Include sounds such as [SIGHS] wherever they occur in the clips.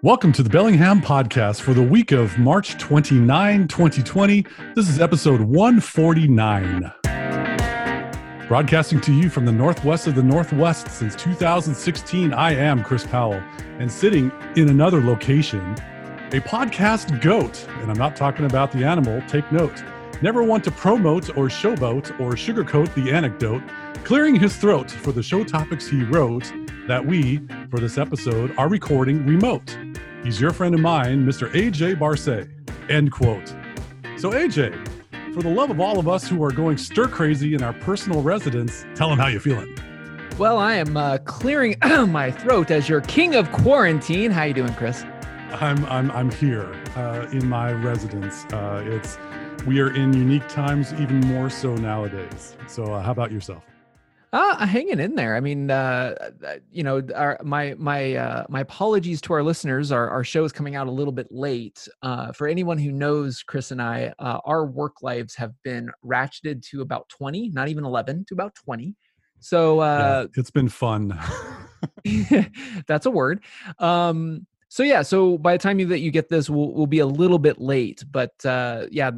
Welcome to the Bellingham podcast for the week of March 29, 2020. This is episode 149. Broadcasting to you from the northwest of the northwest since 2016, I am Chris Powell, and sitting in another location, a podcast goat. And I'm not talking about the animal, take note. Never want to promote or showboat or sugarcoat the anecdote, clearing his throat for the show topics he wrote that we, for this episode, are recording remote. He's your friend of mine, Mr. AJ Barce. End quote. So, AJ, for the love of all of us who are going stir crazy in our personal residence, tell him how you're feeling. Well, I am uh, clearing [CLEARS THROAT] my throat as your king of quarantine. How you doing, Chris? I'm I'm I'm here uh, in my residence. Uh, it's we are in unique times, even more so nowadays. So, uh, how about yourself? Uh, hanging in there. I mean, uh, uh, you know, our, my my uh, my apologies to our listeners. Our our show is coming out a little bit late. Uh, for anyone who knows Chris and I, uh, our work lives have been ratcheted to about twenty, not even eleven, to about twenty. So uh, yeah, it's been fun. [LAUGHS] [LAUGHS] that's a word. Um, so yeah so by the time you, that you get this we'll, we'll be a little bit late but uh, yeah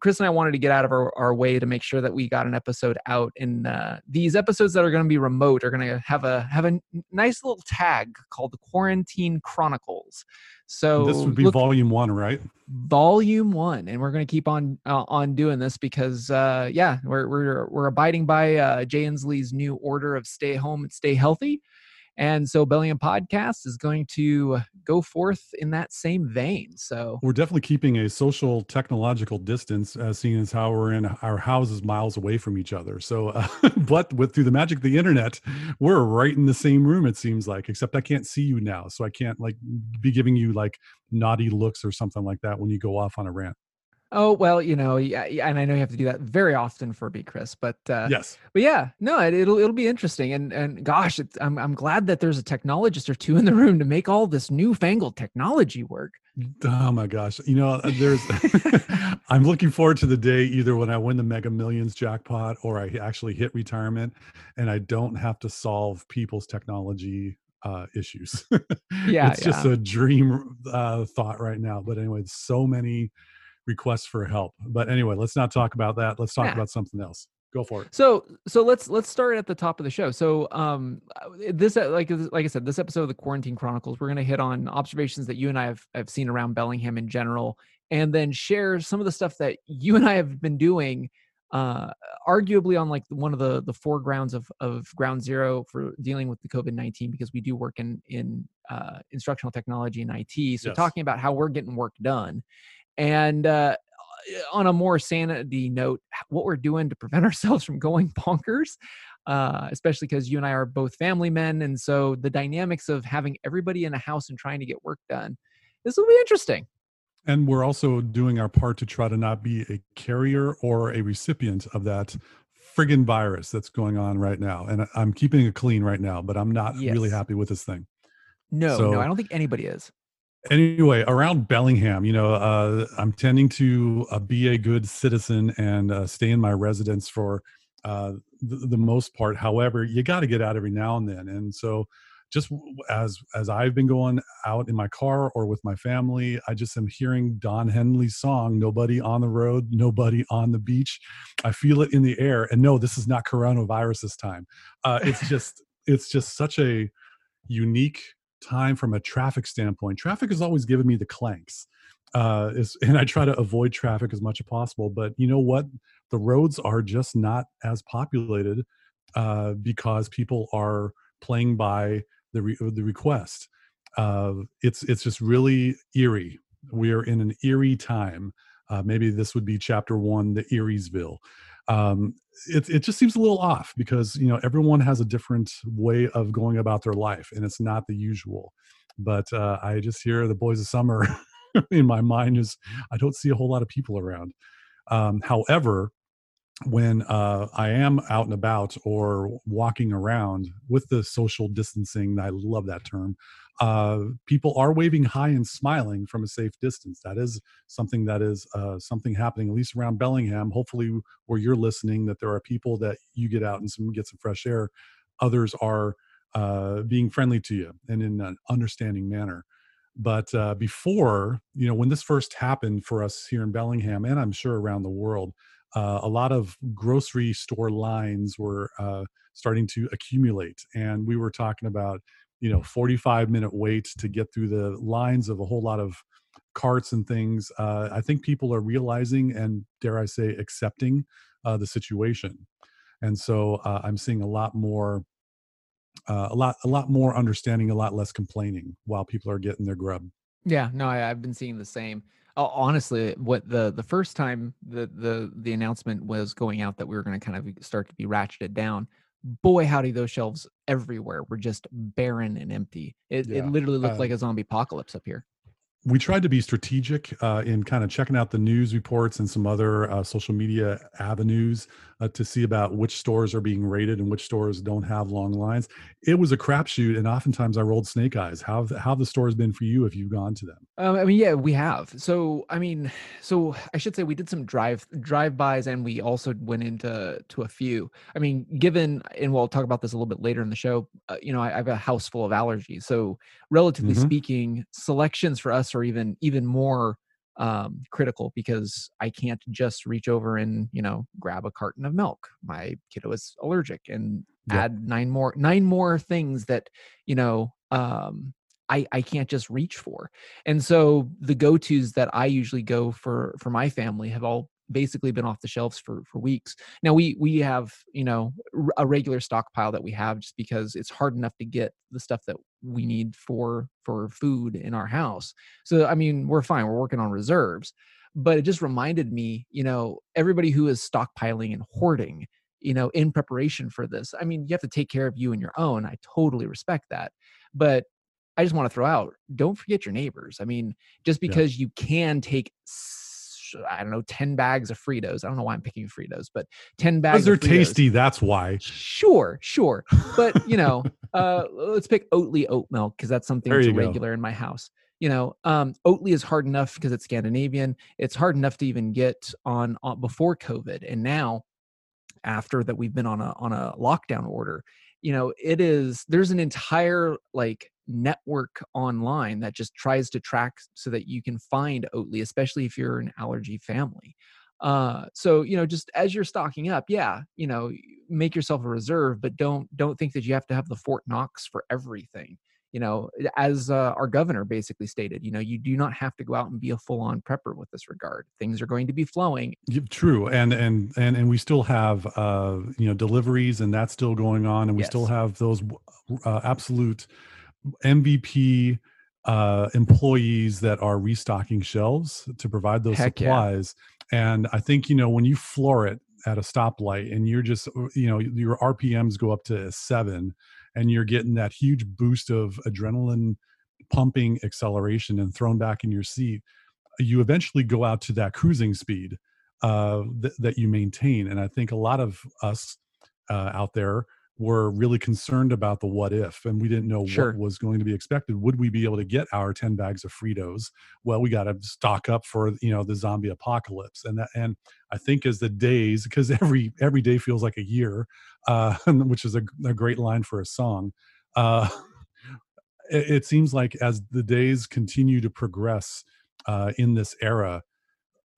chris and i wanted to get out of our, our way to make sure that we got an episode out and uh, these episodes that are going to be remote are going to have a have a nice little tag called the quarantine chronicles. So this would be look, volume one right? Volume one and we're going to keep on uh, on doing this because uh, yeah we're, we're we're abiding by uh, jay inslee's new order of stay home and stay healthy and so Bellingham Podcast is going to go forth in that same vein. So we're definitely keeping a social technological distance, uh, seeing as how we're in our houses miles away from each other. So, uh, [LAUGHS] but with through the magic of the internet, we're right in the same room. It seems like, except I can't see you now, so I can't like be giving you like naughty looks or something like that when you go off on a rant. Oh well, you know, yeah, and I know you have to do that very often for me, Chris. But uh, yes, but yeah, no, it, will it'll be interesting, and and gosh, I'm I'm glad that there's a technologist or two in the room to make all this newfangled technology work. Oh my gosh, you know, uh, there's, [LAUGHS] I'm looking forward to the day either when I win the Mega Millions jackpot or I actually hit retirement, and I don't have to solve people's technology uh, issues. [LAUGHS] yeah, it's yeah. just a dream uh, thought right now. But anyway, so many requests for help. But anyway, let's not talk about that. Let's talk yeah. about something else. Go for it. So so let's let's start at the top of the show. So um uh, this uh, like like I said, this episode of the Quarantine Chronicles, we're gonna hit on observations that you and I have have seen around Bellingham in general, and then share some of the stuff that you and I have been doing uh, arguably on like one of the the foregrounds of of ground zero for dealing with the COVID nineteen because we do work in in uh, instructional technology and IT. So yes. talking about how we're getting work done, and uh, on a more sanity note, what we're doing to prevent [LAUGHS] ourselves from going bonkers, uh, especially because you and I are both family men. And so the dynamics of having everybody in a house and trying to get work done, this will be interesting. And we're also doing our part to try to not be a carrier or a recipient of that friggin' virus that's going on right now. And I'm keeping it clean right now, but I'm not yes. really happy with this thing. No, so, no, I don't think anybody is anyway around bellingham you know uh, i'm tending to uh, be a good citizen and uh, stay in my residence for uh, the, the, most part. However you got to get out every now and then. And so just as as i've been going out in my car or with my family i just am hearing don henley's song nobody on the road nobody on the beach. I feel it in the air. And no this is not coronavirus this time. Uh, it's just it's just such a unique time from a traffic standpoint. Traffic has always given me the clanks. Uh, [LAUGHS] and I try to avoid traffic as much as possible. But you know what? The roads are just not as populated uh, because people are playing by the re- the request. Uh, it's it's just really eerie. We are in an eerie time. Uh, maybe this would be chapter one, the Eriesville um, it, it just seems a little off because you know everyone has a different way of going about their life and it's not the usual but uh, i just hear the boys of summer [LAUGHS] in my mind is i don't see a whole lot of people around. Um, however when uh, I am out and about or walking around with the social distancing, I love that term. Uh, people are waving high and smiling from a safe distance. That is something that is uh, something happening, at least around Bellingham. Hopefully, where you're listening, that there are people that you get out and some get some fresh air. Others are uh, being friendly to you and in an understanding manner. But uh, before, you know, when this first happened for us here in Bellingham, and I'm sure around the world, uh, a lot of grocery store lines were uh, starting to accumulate, and we were talking about, you know, 45 minute waits to get through the lines of a whole lot of carts and things. Uh, I think people are realizing and dare I say accepting uh, the situation, and so uh, I'm seeing a lot more uh, a lot a lot more understanding, a lot less complaining while people are getting their grub. Yeah, no, I, I've been seeing the same. Uh, honestly, what the the first time the the the announcement was going out that we were going to kind of start to be ratcheted down, boy howdy, those shelves everywhere were just barren and empty. It it literally looked Uh, like a zombie apocalypse up here. we tried to be strategic uh, in kind of checking out the news reports and some other uh, social media avenues uh, to see about which stores are being rated and which stores don't have long lines. It was a crapshoot, and oftentimes I rolled snake eyes. How have the, how the stores been for you if you've gone to them? Um, I mean, yeah, we have. So, I mean, [SIGHS] so I should say we did some drive drive bys, and we also went into to a few. I mean, given, and we'll talk about this a little bit later in the show. Uh, you know, I, I have a house full of allergies, so relatively Mhm. speaking, selections for us are even even more um critical because I can't just reach over and you know grab a carton of milk. My kiddo is allergic, and add nine more nine more things that you know um I I can't just reach for. And so the go-tos that I usually go for for my family have all basically been off the shelves for for weeks. Now we we have, you know, a regular stockpile that we have just because it's hard enough to get the stuff that we need for for food in our house. So I mean, we're fine. We're working on reserves. But it just reminded me, you know, everybody who is stockpiling and hoarding, you know, in preparation for this. I mean, you have to take care of you and your own. I totally respect that. But I just want to throw out, don't forget your neighbors. I mean, just Yeah. because you can take, I don't know, 10 bags of Fritos. I don't know why I'm picking Fritos, but 10 bags Because they're tasty, that's why. Sure, sure. But, you know, [LAUGHS] uh, let's pick Oatly oat milk because that's something that's go. regular in my house. You know, um, Oatly is hard enough because it's Scandinavian. It's hard enough to even get on, on before COVID. And now, after that we've been on a on a lockdown order you know it is there's an entire like network online that just tries to track so that you can find oatly especially if you're an allergy family. Uh so you know just as you're stocking up yeah you know make yourself a reserve but don't don't think that you have to have the fort knox for everything. You know as uh, our governor basically stated you know you do not have to go out and be a full-on prepper with this regard. Things are going to be flowing. True, and and and and we still have uh, you know deliveries, and that's still going on, and we still have those uh, absolute MVP uh, employees that are restocking shelves to provide those Heck yeah. supplies. And I think you know when you floor it at a stoplight, and you're just uh, you know your RPMs go up to seven, and you're getting that huge boost of adrenaline pumping acceleration and thrown back in your seat you eventually go out to that cruising speed uh, th- that you maintain. And I think a lot of us uh, out there were really concerned about the what if, and we didn't know Sure. what was going to be expected. Would we be able to get our ten bags of Fritos? Well, we got to stock up for you know the zombie apocalypse, and that and I think as the days, because every every day feels like a year, uh, [LAUGHS] which is a, a great line for a song. Uh, [LAUGHS] it, it seems like as the days continue to progress uh, in this era,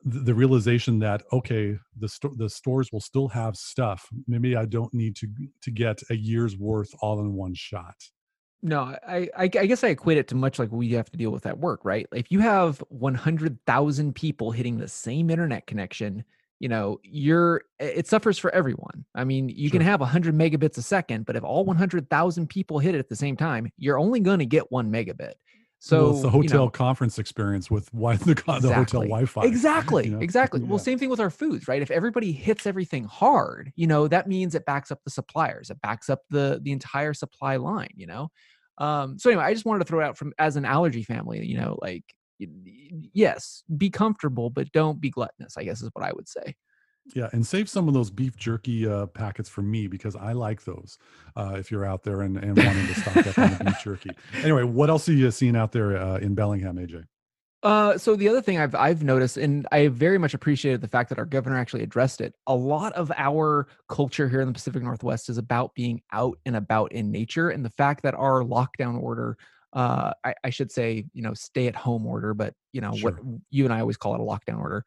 the, realization that okay, the sto- the stores will still have stuff. Maybe I don't need to to get a year's worth all in one shot. No, I, I guess I equate it to much like we have to deal with at work, right? If you have 100,000 people hitting the same internet connection, you know, you're it suffers for everyone. I mean, you can Sure. have 100 megabits a second, but if all 100,000 people hit it at the same time, you're only going to get 1 megabit. So well, it's the you hotel know, conference experience with wi- [LAUGHS] the, co- the hotel Wi-Fi. Exactly. you know? Exactly. Well, Yeah. same thing with our foods, right? If everybody hits everything hard, you know, that means it backs up the suppliers. It backs up the the entire supply line, you know. Um so anyway, I just wanted to throw out from as an allergy family, you know, like yes, be comfortable, but don't be gluttonous, I guess is what I would say. Yeah, and save some of those beef jerky uh, packets for me because I like those. Uh, if you're out there and, and wanting to stock up on the beef jerky. Anyway, what else are you seeing out there uh, in Bellingham, AJ? Uh, so the other thing I've I've noticed, and I very much appreciated the fact that our governor actually addressed it. A lot of our culture here in the Pacific Northwest is about being out and about in nature, and the fact that our lockdown order uh, I, I, should say, you know, stay at home order, but you know sure. what you and I always call it a lockdown order.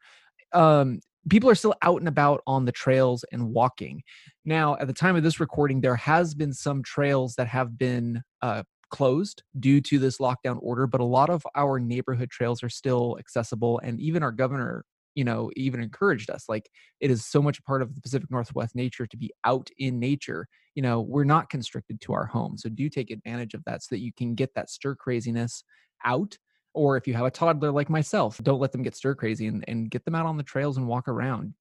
Um, people are still out and about on the trails and walking. Now, at the time of this recording, there has been some trails that have been uh, closed due to this lockdown order, but a lot of our neighborhood trails are still accessible, and even our governor you know even encouraged us like it is so much a part of the pacific northwest nature to be out in nature you know we're not constricted to our home so do take advantage of that so that you can get that stir craziness out or if you have a toddler like myself don't let them get stir crazy and, and get them out on the trails and walk around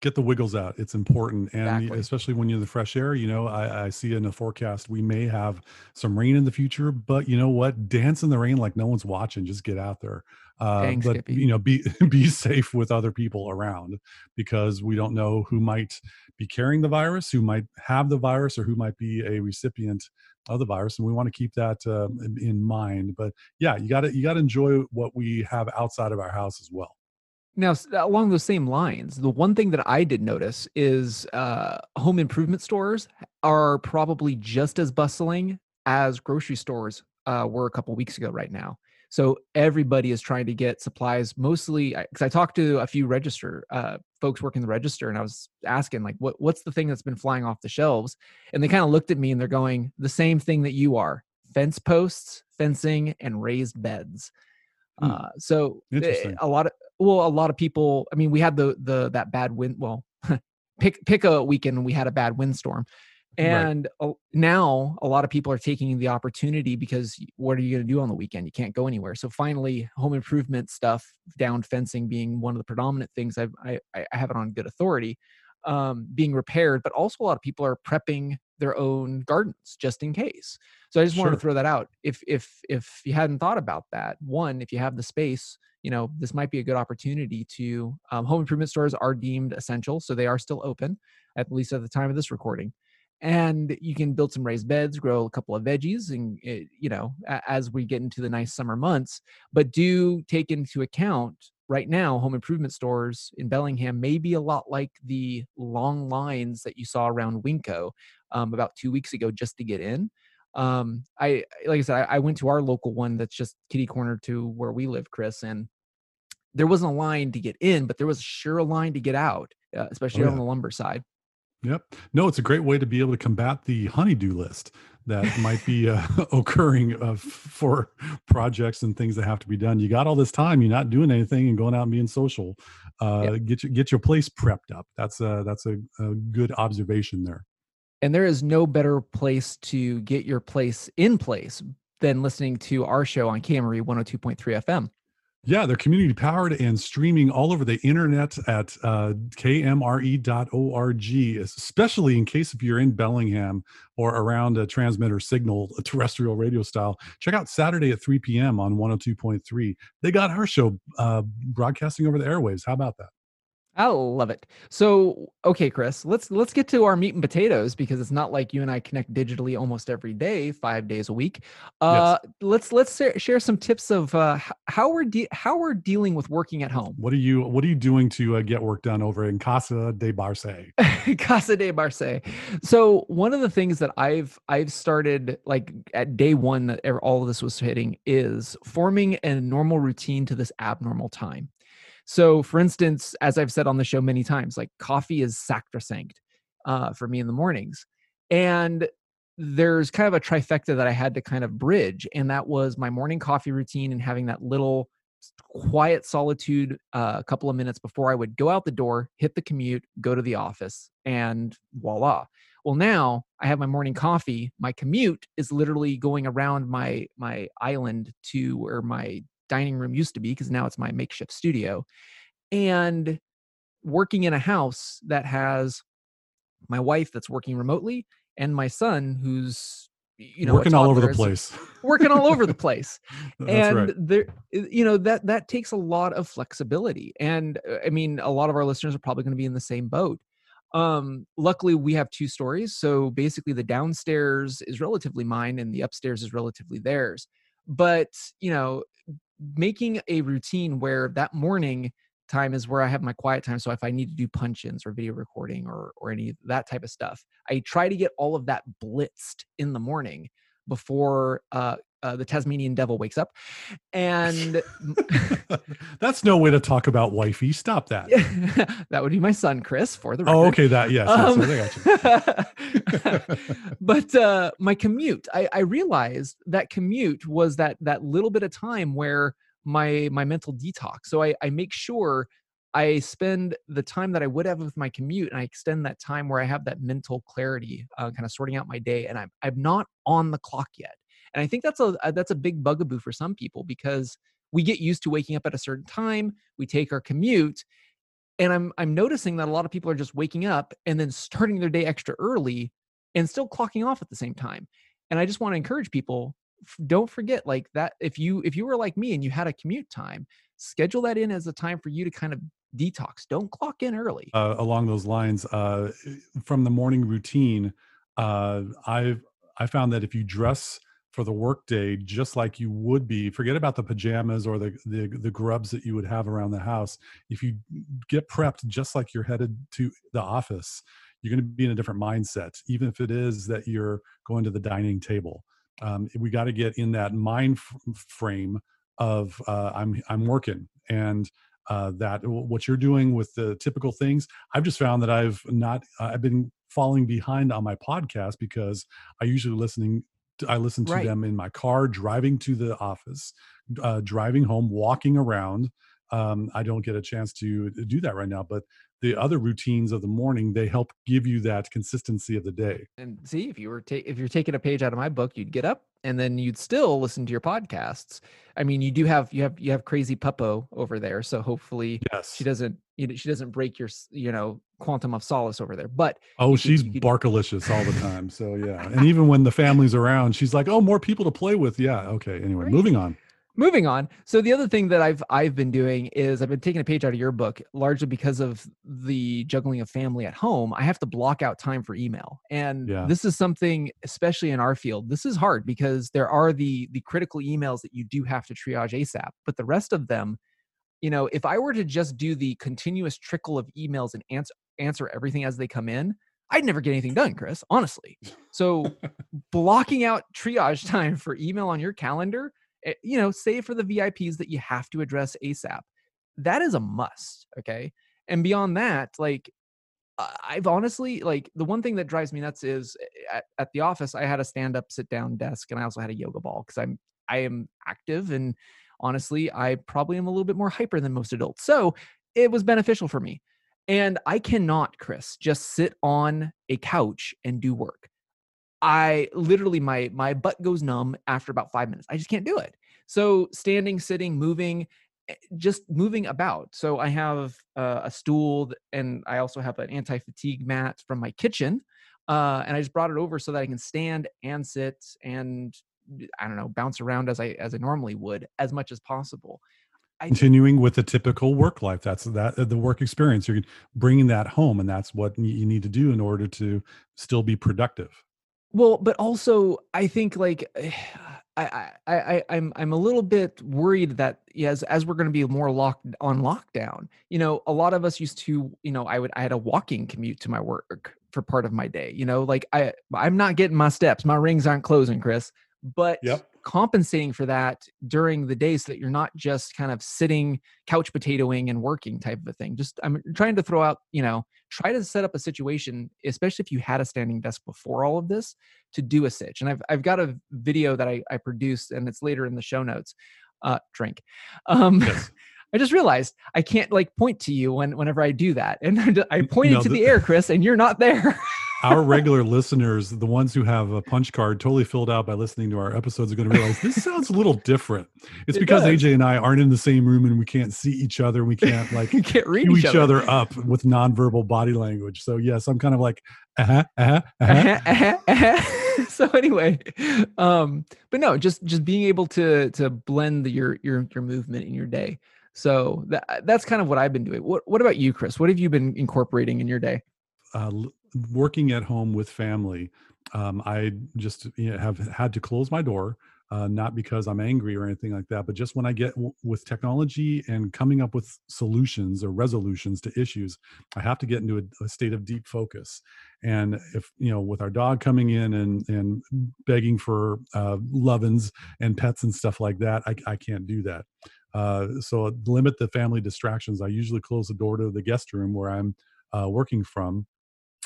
get the wiggles out it's important and exactly. especially when you're in the fresh air you know I, I, see in the forecast we may have some rain in the future but you know what dance in the rain like no one's watching just get out there uh, Thanks, but Skippy. you know be [LAUGHS] be safe with other people around because we don't know who might be carrying the virus who might have the virus or who might be a recipient of the virus and we want to keep that uh, in mind but yeah you got to you got to enjoy what we have outside of our house as well. Now along those same lines the one thing that i did notice is uh, home improvement stores are probably just as bustling as grocery stores uh, were a couple weeks ago right now so everybody is trying to get supplies mostly because I talked to a few register uh, folks working the register and I was asking like, what, what's the thing that's been flying off the shelves? And they kind of looked at me and they're going, the same thing that you are fence posts, fencing and raised beds. Hmm. Uh, so eh, a lot of, well, a lot of people, I mean, we had the, the, that bad wind, well, [LAUGHS] pick, pick a weekend we had a bad windstorm and right. now a lot of people are taking the opportunity because what are you going to do on the weekend? You can't go anywhere. So finally, home improvement stuff, down fencing being one of the predominant things I've, I, I have it on good authority, um, being repaired. But also a lot of people are prepping their own gardens just in case. So I just sure. wanted to throw that out. If if if you hadn't thought about that, one, if you have the space, you know this might be a good opportunity to. Um, home improvement stores are deemed essential, so they are still open, at least at the time of this recording and you can build some raised beds grow a couple of veggies and eh, you know as we get into the nice summer months but do take into account right now home improvement stores in bellingham may be a lot like the long lines that you saw around winco um, about two weeks ago just to get in um, i like i said I, I went to our local one that's just kitty corner to where we live chris and there wasn't a line to get in but there was sure a line to get out uh, especially oh, yeah. on the lumber side Yep. No, it's a great way to be able to combat the honeydew list that [LAUGHS] might be uh, [LAUGHS] occurring uh, for projects and things that have to be done. You got all this time, you're not doing anything and going out and being social. Uh, yep. Get your get your place prepped up. That's a that's a, a good observation there. And there is no better place to get your place in place than listening to our show on KMRE 102.3 FM. Yeah, they're community powered and streaming all over the internet at uh, kmre.org, especially in case if you're in Bellingham or around a transmitter signal, a terrestrial radio style. Check out Saturday at 3 p.m. on 102.3. They got our show uh, broadcasting over the airwaves. How about that? I love it. So, okay, Chris, let's let's get to our meat and potatoes because it's not like you and I connect digitally almost every day, five days a week. Uh, yes. Let's let's share some tips of uh, how we're de- how we're dealing with working at home. What are you What are you doing to uh, get work done over in Casa de Barce? [LAUGHS] Casa de Barce. So one of the things that I've I've started like at day one that all of this was hitting is forming a normal routine to this abnormal time. So, for instance, as I've said on the show many times, like coffee is sacrosanct uh, for me in the mornings. And there's kind of a trifecta that I had to kind of bridge, and that was my morning coffee routine and having that little quiet solitude uh, a couple of minutes before I would go out the door, hit the commute, go to the office, and voila. Well, now I have my morning coffee. My commute is literally going around my my island to where my dining room used to be because now it's my makeshift studio and working in a house that has my wife that's working remotely and my son who's you know working all over the place. working all over the [LAUGHS] place. And right. there you know that that takes a lot of flexibility and uh, i mean a lot of our listeners are probably going to be in the same boat. Um luckily we have two stories so basically the downstairs is relatively mine and the upstairs is relatively theirs but you know making a routine where that morning time is where I have my quiet time. So if I need to do punch-ins or video recording or or any that type of stuff, I try to get all of that blitzed in the morning before uh, uh, the Tasmanian devil wakes up, and [LAUGHS] that's no way to talk about wifey. Stop that. [LAUGHS] that would be my son, Chris. For the record. oh, okay, that yes, um, yes I got you. [LAUGHS] but uh, my commute, I, I realized that commute was that that little bit of time where my my mental detox. So I, I make sure I spend the time that I would have with my commute and I extend that time where I have that mental clarity, uh, kind of sorting out my day, and I'm I'm not on the clock yet. And I think that's a that's a big bugaboo for some people because we get used to waking up at a certain time, we take our commute, and I'm I'm noticing that a lot of people are just waking up and then starting their day extra early and still clocking off at the same time. And I just want to encourage people don't forget like that if you if you were like me and you had a commute time schedule that in as a time for you to kind of detox. Don't clock in early. Uh, along those lines, uh, from the morning routine, uh, I've I found that if you dress for the workday just like you would be, forget about the pajamas or the, the the grubs that you would have around the house. If you get prepped just like you're headed to the office, you're going to be in a different mindset, even if it is that you're going to the dining table. Um, we got to get in that mind f- frame of uh, I'm I'm working and uh, that what you're doing with the typical things i've just found that i've not uh, i've been falling behind on my podcast because i usually listening i listen to right. them in my car driving to the office uh, driving home walking around um, i don't get a chance to do that right now but the other routines of the morning they help give you that consistency of the day and see if you were ta- if you're taking a page out of my book you'd get up and then you'd still listen to your podcasts. I mean you do have you have you have crazy puppo over there so hopefully yes. she doesn't you know, she doesn't break your you know quantum of solace over there but oh she's could, barkalicious all the time so yeah. And [LAUGHS] even when the family's around she's like oh more people to play with. Yeah okay anyway right. moving on moving on so the other thing that i've i've been doing is i've been taking a page out of your book largely because of the juggling of family at home i have to block out time for email and yeah. this is something especially in our field this is hard because there are the the critical emails that you do have to triage asap but the rest of them you know if i were to just do the continuous trickle of emails and answer answer everything as they come in I'd never get anything done, Chris, honestly. So [LAUGHS] blocking out triage time for email on your calendar you know, save for the VIPs that you have to address ASAP. That is a must. Okay. And beyond that, like, I've honestly like the one thing that drives me nuts is eh, at, at the office I had a stand up sit down desk and I also had a yoga ball because I'm I am active and honestly I probably am a little bit more hyper than most adults so it was beneficial for me and I cannot Chris just sit on a couch and do work I literally my my butt goes numb after about five minutes. I just can't do it. So standing, sitting, moving, eh, just moving about. So I have uh, a stool and I also have an anti-fatigue mat from my kitchen. Uh, and I just brought it over so that I can stand and sit and I don't know bounce around as I as I normally would as much as possible. I Continuing with the typical work life, that's that the work experience. You're bringing that home, and that's what you need to do in order to still be productive. Well, but also I think like [SIGHS] I, I, I, I'm, I'm a little bit worried that as, as we're going to be more locked on lockdown, you know, a lot of us used to, you know, I would, I had a walking commute to my work for part of my day, you know, like I, I'm not getting my steps. My rings aren't closing, Chris, but yep compensating for that during the day so that you're not just kind of sitting couch potatoing and working type of a thing. Just i'm trying to throw out you know try to set up a situation especially if you had a standing desk before all of this to do a sitch. And i've, I've got a video that I, I produced and it's later in the show notes. Uh drink. Um yes. I just realized I can't like point to you when whenever I do that, and [LAUGHS] I pointed no, to the [LAUGHS] air, Chris, and you're not there. our [LAUGHS] regular listeners, the ones who have a punch card totally filled out by listening to our episodes, are going to realize this sounds a little different. It's it because does. AJ and I aren't in the same room and we can't see each other. We can't like you can't read each, each other. other. up with nonverbal body language. So yes, I'm kind of like uh-huh, uh-huh, uh-huh. uh-huh, uh-huh. so anyway, um, but no, just just being able to to blend the, your your your movement in your day. So that that's kind of what I've been doing. What what about you, Chris? What have you been incorporating in your day? Uh, working at home with family, um, I just you know, have had to close my door. uh, not because I'm angry or anything like that, but just when I get w- with technology and coming up with solutions or resolutions to issues, I have to get into a, a, state of deep focus. And if you know, with our dog coming in and and begging for uh, lovin's and pets and stuff like that, I, I can't do that. Uh, so limit the family distractions. I usually close the door to the guest room where I'm uh, working from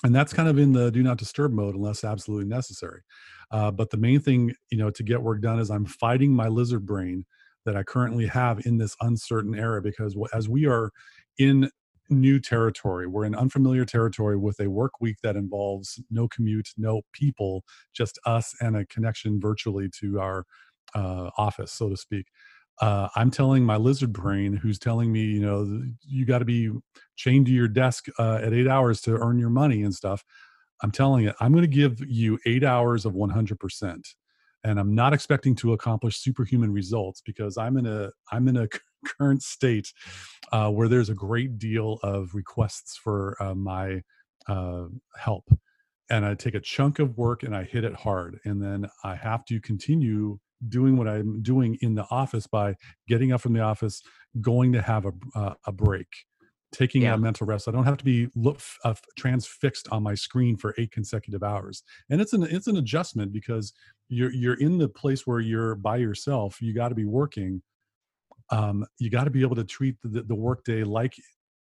and that's kind of in the do not disturb mode unless absolutely necessary uh, but the main thing you know to get work done is i'm fighting my lizard brain that i currently have in this uncertain era because as we are in new territory we're in unfamiliar territory with a work week that involves no commute no people just us and a connection virtually to our uh, office so to speak uh, I'm telling my lizard brain, who's telling me, you know, you got to be chained to your desk uh, at eight hours to earn your money and stuff. I'm telling it, I'm going to give you eight hours of 100%. And I'm not expecting to accomplish superhuman results because I'm in a I'm in a [LAUGHS] current state uh, where there's a great deal of requests for uh, my uh, help, and I take a chunk of work and I hit it hard, and then I have to continue doing what I'm doing in the office by getting up from the office, going to have a uh, a break, taking yeah. a mental rest. I don't have to be look uh, transfixed on my screen for eight consecutive hours. And it's an it's an adjustment because you're you're in the place where you're by yourself. You got to be working. Um, you got to be able to treat the, the workday like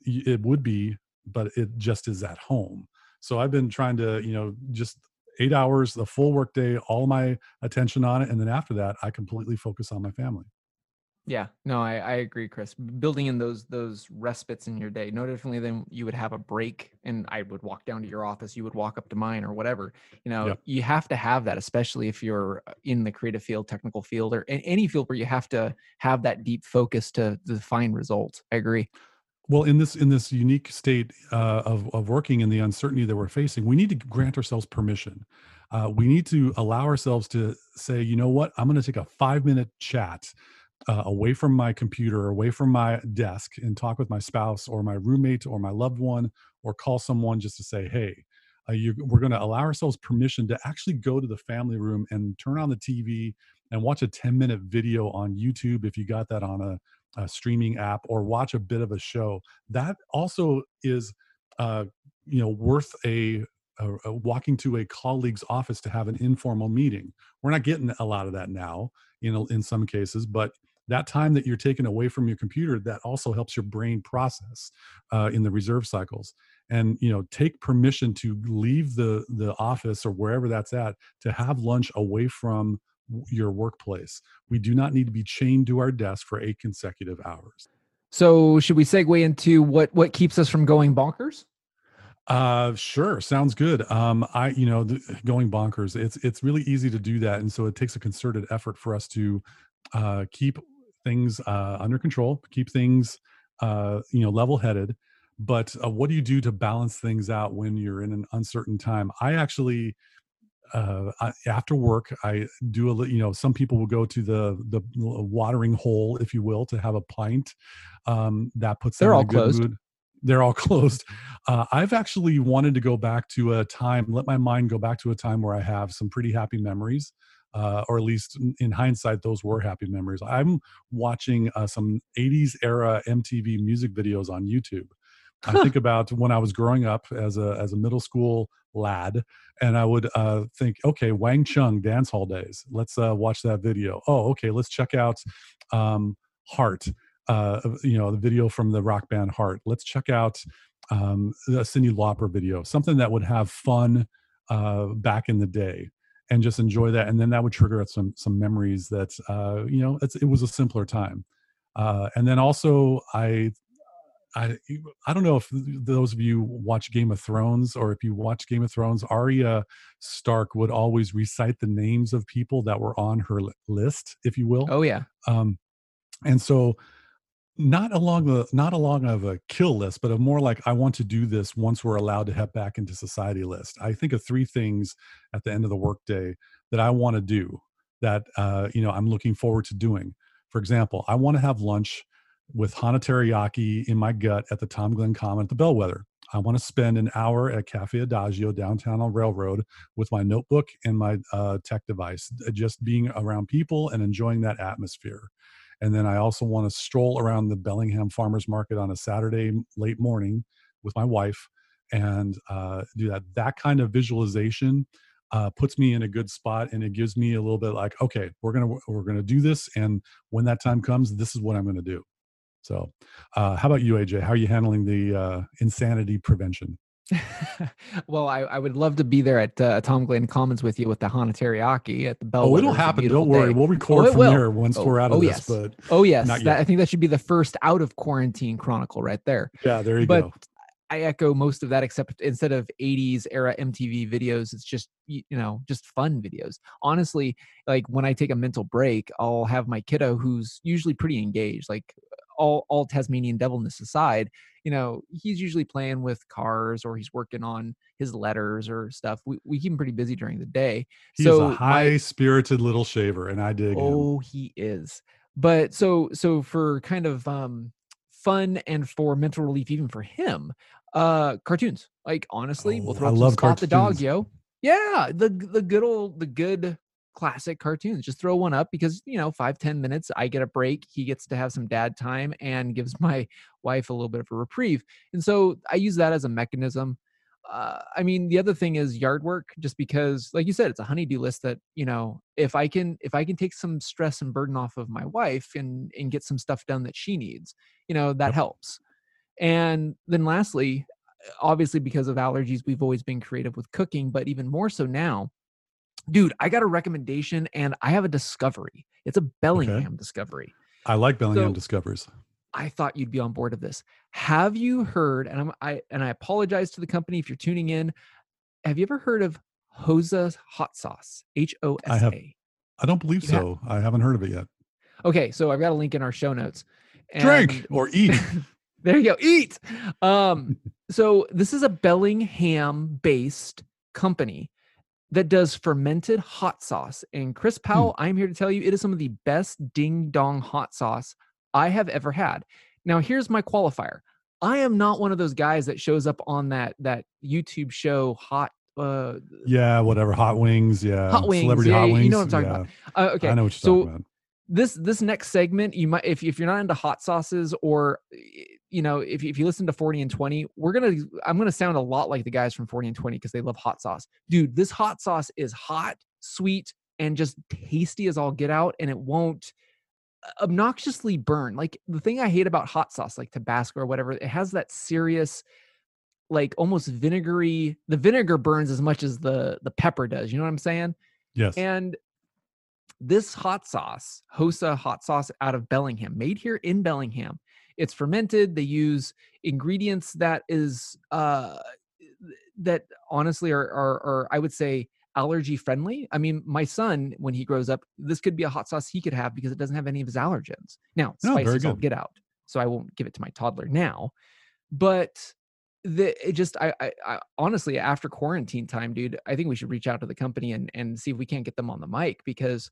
it would be, but it just is at home. So I've been trying to, you know, just eight hours, the full workday, all my attention on it, and then after that, I completely focus on my family. Yeah, no, I, I agree, Chris. Building in those those respites in your day, no differently than you would have a break, and I would walk down to your office, you would walk up to mine, or whatever. You know, yep. you have to have that, especially if you're uh, in the creative field, technical field, or in any field where you have to have that deep focus to, to find results. I agree well in this in this unique state uh, of, of working in the uncertainty that we're facing we need to grant ourselves permission. Uh, we need to allow ourselves to say you know what? I'm going to take a five minute chat uh, away from my computer away from my desk and talk with my spouse or my roommate or my loved one or call someone just to say hey uh, you, we're going to allow ourselves permission to actually go to the family room and turn on the tv and watch a 10 minute video on youtube if you got that on a a streaming app or watch a bit of a show that also is uh, you know worth a, a, a, walking to a colleague's office to have an informal meeting. We're not getting a lot of that now know in some cases but that time that you're taking away from your computer that also helps your brain process uh, in the reserve cycles. And you know take permission to leave the the office or wherever that's at to have lunch away from your workplace. We do not need to be chained to our desk for eight consecutive hours. So, should we segue into what what keeps us from going bonkers? Uh, sure, sounds good. Um, I, you know, the, going bonkers. It's it's really easy to do that, and so it takes a concerted effort for us to uh, keep things uh, under control, keep things, uh, you know, level headed. But uh, what do you do to balance things out when you're in an uncertain time? I actually uh, I, after work, I do a you know some people will go to the the watering hole, if you will, to have a pint. Um, that puts they're all closed. Mood. They're all [LAUGHS] closed. Uh, I've actually wanted to go back to a time, let my mind go back to a time where I have some pretty happy memories. Uh, or at least in hindsight, those were happy memories. I'm watching uh, some 80s era MTV music videos on YouTube. I think about when I was growing up as a as a middle school lad, and I would uh, think, okay, Wang Chung dance hall days. Let's uh, watch that video. Oh, okay, let's check out um, Heart. Uh, you know, the video from the rock band Heart. Let's check out um, a Cyndi Lauper video, something that would have fun uh, back in the day, and just enjoy that. And then that would trigger some some memories that uh, you know it was a simpler time. Uh, and then also, I I I don't know if those of you watch Game of Thrones or if you watch Game of Thrones, Arya Stark would always recite the names of people that were on her list, if you will. Oh yeah. Um, and so not along the not along of a kill list, but a more like I want to do this once we're allowed to head back into society list. I think of three things at the end of the workday that I want to do that uh, you know I'm looking forward to doing. For example, I want to have lunch with Hana teriyaki in my gut at the Tom Glenn Common at the Bellwether. I want to spend an hour at Cafe Adagio downtown on Railroad with my notebook and my uh, tech device, just being around people and enjoying that atmosphere. And then I also want to stroll around the Bellingham Farmers Market on a Saturday late morning with my wife and uh, do that. That kind of visualization uh, puts me in a good spot, and it gives me a little bit like, okay, we're gonna we're gonna do this, and when that time comes, this is what I'm gonna do. So, uh, how about you, AJ? How are you handling the uh, insanity prevention? [LAUGHS] well, I, I, would love to be there at uh, Tom Glenn Commons with you with the Hana Teriyaki at the Bell. Oh, it'll happen. Don't worry. Day. We'll record oh, from will. there once oh, we're out of oh, this. Yes. But oh yes, that, I think that should be the first out of quarantine chronicle right there. Yeah, there you but go. I echo most of that, except instead of 80s era MTV videos, it's just, you know, just fun videos. Honestly, like when I take a mental break, I'll have my kiddo who's usually pretty engaged, like all, all Tasmanian devilness aside, you know, he's usually playing with cars or he's working on his letters or stuff. We, we keep him pretty busy during the day. He's so a high spirited little shaver and I dig Oh, him. he is. But so, so for kind of, um, fun and for mental relief even for him uh cartoons like honestly oh, we'll throw I love spot cartoons. the dog yo yeah the the good old the good classic cartoons just throw one up because you know five ten minutes i get a break he gets to have some dad time and gives [LAUGHS] my wife a little bit of a reprieve and so i use that as a mechanism uh, i mean the other thing is yard work just because like you said it's a honeydew list that you know if i can if i can take some stress and burden off of my wife and and get some stuff done that she needs you know that helps and then lastly, obviously because of allergies, we've always been creative with cooking, but even more so now. Dude, I got a recommendation and I have a discovery. It's a Bellingham okay. discovery. I like Bellingham so, discoveries. I thought you'd be on board of this. Have you heard and I'm I and I apologize to the company if you're tuning in. Have you ever heard of Hosa hot sauce? H O S A. I have I don't believe you so. Have? I haven't heard of it yet. Okay, so I've got a link in our show notes. Drink or eat. [LAUGHS] There you go. Eat. Um, [LAUGHS] so this is a Bellingham based company that does fermented hot sauce. And Chris hmm. Powell, hmm. I'm here to tell you it is some of the best ding dong hot sauce I have ever had. Now, here's my qualifier. I am not one of those guys that shows up on that that YouTube show hot uh yeah whatever hot wings yeah hot wings celebrity yeah, hot wings you know what i'm talking yeah. about uh, okay i know what you're so talking about this this next segment you might if, if you're not into hot sauces or you know if, if you listen to 40 and 20 we're gonna i'm gonna sound a lot like the guys from 40 and 20 because they love hot sauce. Dude this hot sauce is hot sweet and just tasty as all get out and it won't uh, obnoxiously burn. Like the thing i hate about hot sauce like tabasco or whatever it has that serious like almost vinegary the vinegar burns as much as the the pepper does you know what i'm saying? Yes. And this hot sauce, Hosa hot sauce out of Bellingham, made here in Bellingham. It's fermented. They use ingredients that is uh that honestly are are, are I would say allergy friendly. I mean, my son, when he grows up, this could be a hot sauce he could have because it doesn't have any of his allergens. Now, oh, spices will get out, so I won't give it to my toddler now. But the it just I, I, I honestly after quarantine time, dude, I think we should reach out to the company and and see if we can't get them on the mic because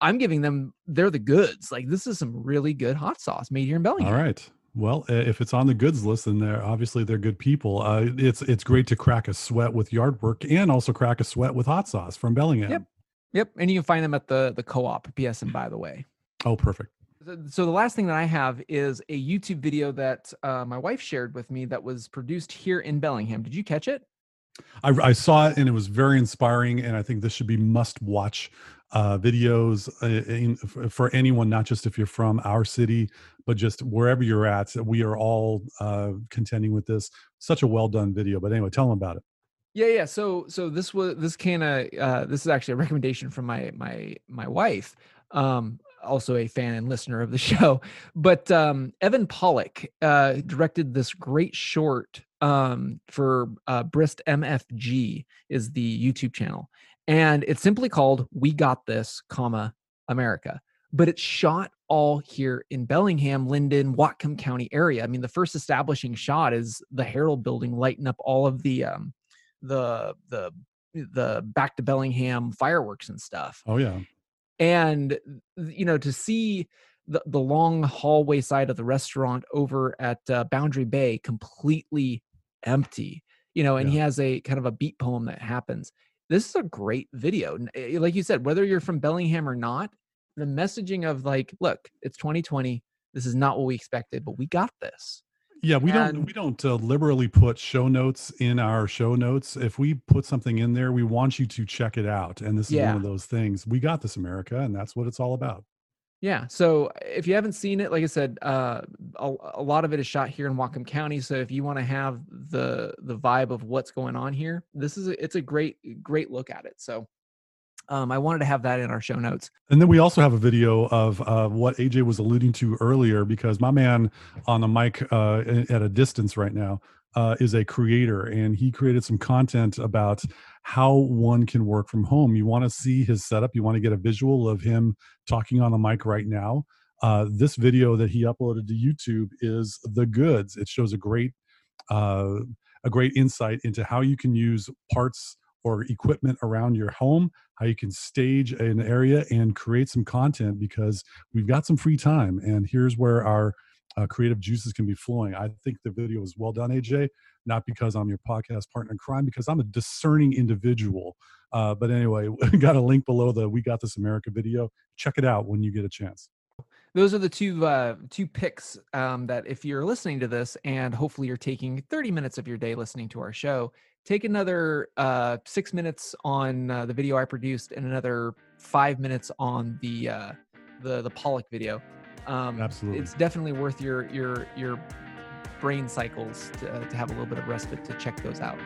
I'm giving them they're the goods. Like this is some really good hot sauce made here in Bellingham. All right. Well, if it's on the goods list, then they're obviously they're good people. Uh, it's it's great to crack a sweat with yard work and also crack a sweat with hot sauce from Bellingham. Yep, yep. And you can find them at the the co-op PSN. By the way. Oh, perfect so the last thing that I have is a YouTube video that uh, my wife shared with me that was produced here in Bellingham. Did you catch it? I, I saw it and it was very inspiring, and I think this should be must-watch uh, videos uh, in, for anyone, not just if you're from our city, but just wherever you're at. We are all uh, contending with this. Such a well done video. But anyway, tell them about it. Yeah, yeah. So, so this was this kind of uh, this is actually a recommendation from my my my wife. Um, also a fan and listener of the show. But um, Evan Pollock uh, directed this great short um, for uh, Brist MFG is the YouTube channel, and it's simply called "We Got This, comma America." But it's shot all here in Bellingham, Lynden, Whatcom County area. I mean, the first establishing shot is the Herald Building lighting up all of the um, the the the back to Bellingham fireworks and stuff. Oh yeah and you know to see the, the long hallway side of the restaurant over at uh, boundary bay completely empty you know and Yeah. he has a kind of a beat poem that happens this is a great video eh, like you said whether you're from bellingham or not the messaging of like look it's 2020 this is not what we expected but we got this Yeah, we don't we don't uh, liberally put show notes in our show notes. If we put something in there, we want you to check it out. And this is Yeah. one of those things. We got this, America, and that's what it's all about. Yeah. So if you haven't seen it, like I said, uh, a, a lot of it is shot here in Whatcom County. So if you want to have the the vibe of what's going on here, this is a, it's a great great look at it. So um, I wanted to have that in our show notes. And then we also have a video of uh, what AJ was alluding to earlier, because my man on the mic uh, at a distance right now uh, is a creator, and he created some content about how one can work from home. You want to see his setup, you want to get a visual of him talking on the mic right now. Uh, this video that he uploaded to YouTube is the goods. It shows a great, uh, a great insight into how you can use parts or equipment around your home how you can stage an area and create some content because we've got some free time and here's where our uh, creative juices can be flowing. I think the video was well done aj not because i'm your podcast partner in crime because i'm a discerning individual. Uh, but anyway [LAUGHS] got a link below the we got this america video. Check it out when you get a chance. Those are the two uh, two picks um, that if you're listening to this and hopefully you're taking 30 minutes of your day listening to our show, take another uh, six minutes on uh, the video I produced and another five minutes on the uh, the the Pollock video. Um, Absolutely. it's definitely worth your your your brain cycles to, to have a little bit of respite to check those out.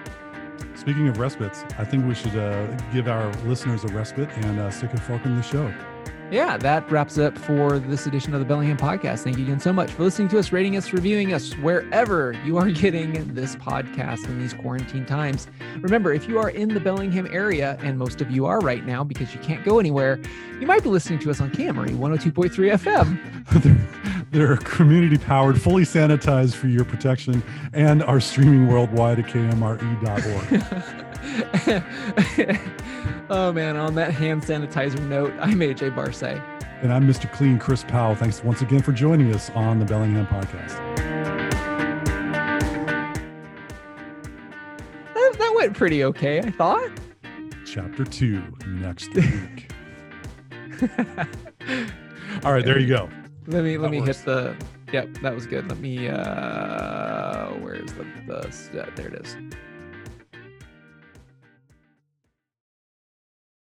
speaking of respites i think we should uh, give our listeners a respite and uh, stick a fork in the show Yeah, that wraps up for this edition of the Bellingham Podcast. Thank you again so much for listening to us, rating us, reviewing us wherever you are [LAUGHS] getting this podcast in these quarantine times. Remember, if you are in the Bellingham area, and most of you are right now because you can't go anywhere, you might be listening to us on Camry 102.3 FM. [LAUGHS] they're, they're community powered, fully sanitized for your protection, and are streaming worldwide at kmre.org. [LAUGHS] [LAUGHS] oh man, on that hand sanitizer note, I'm AJ Barsay. and I'm Mr. Clean, Chris Powell. Thanks once again for joining us on the Bellingham Podcast. That, that went pretty okay, I thought. Chapter two next week. [LAUGHS] All right, there you go. Let me let That me works. hit the. Yep, that was good. Let me. uh Where's the the? Uh, there it is.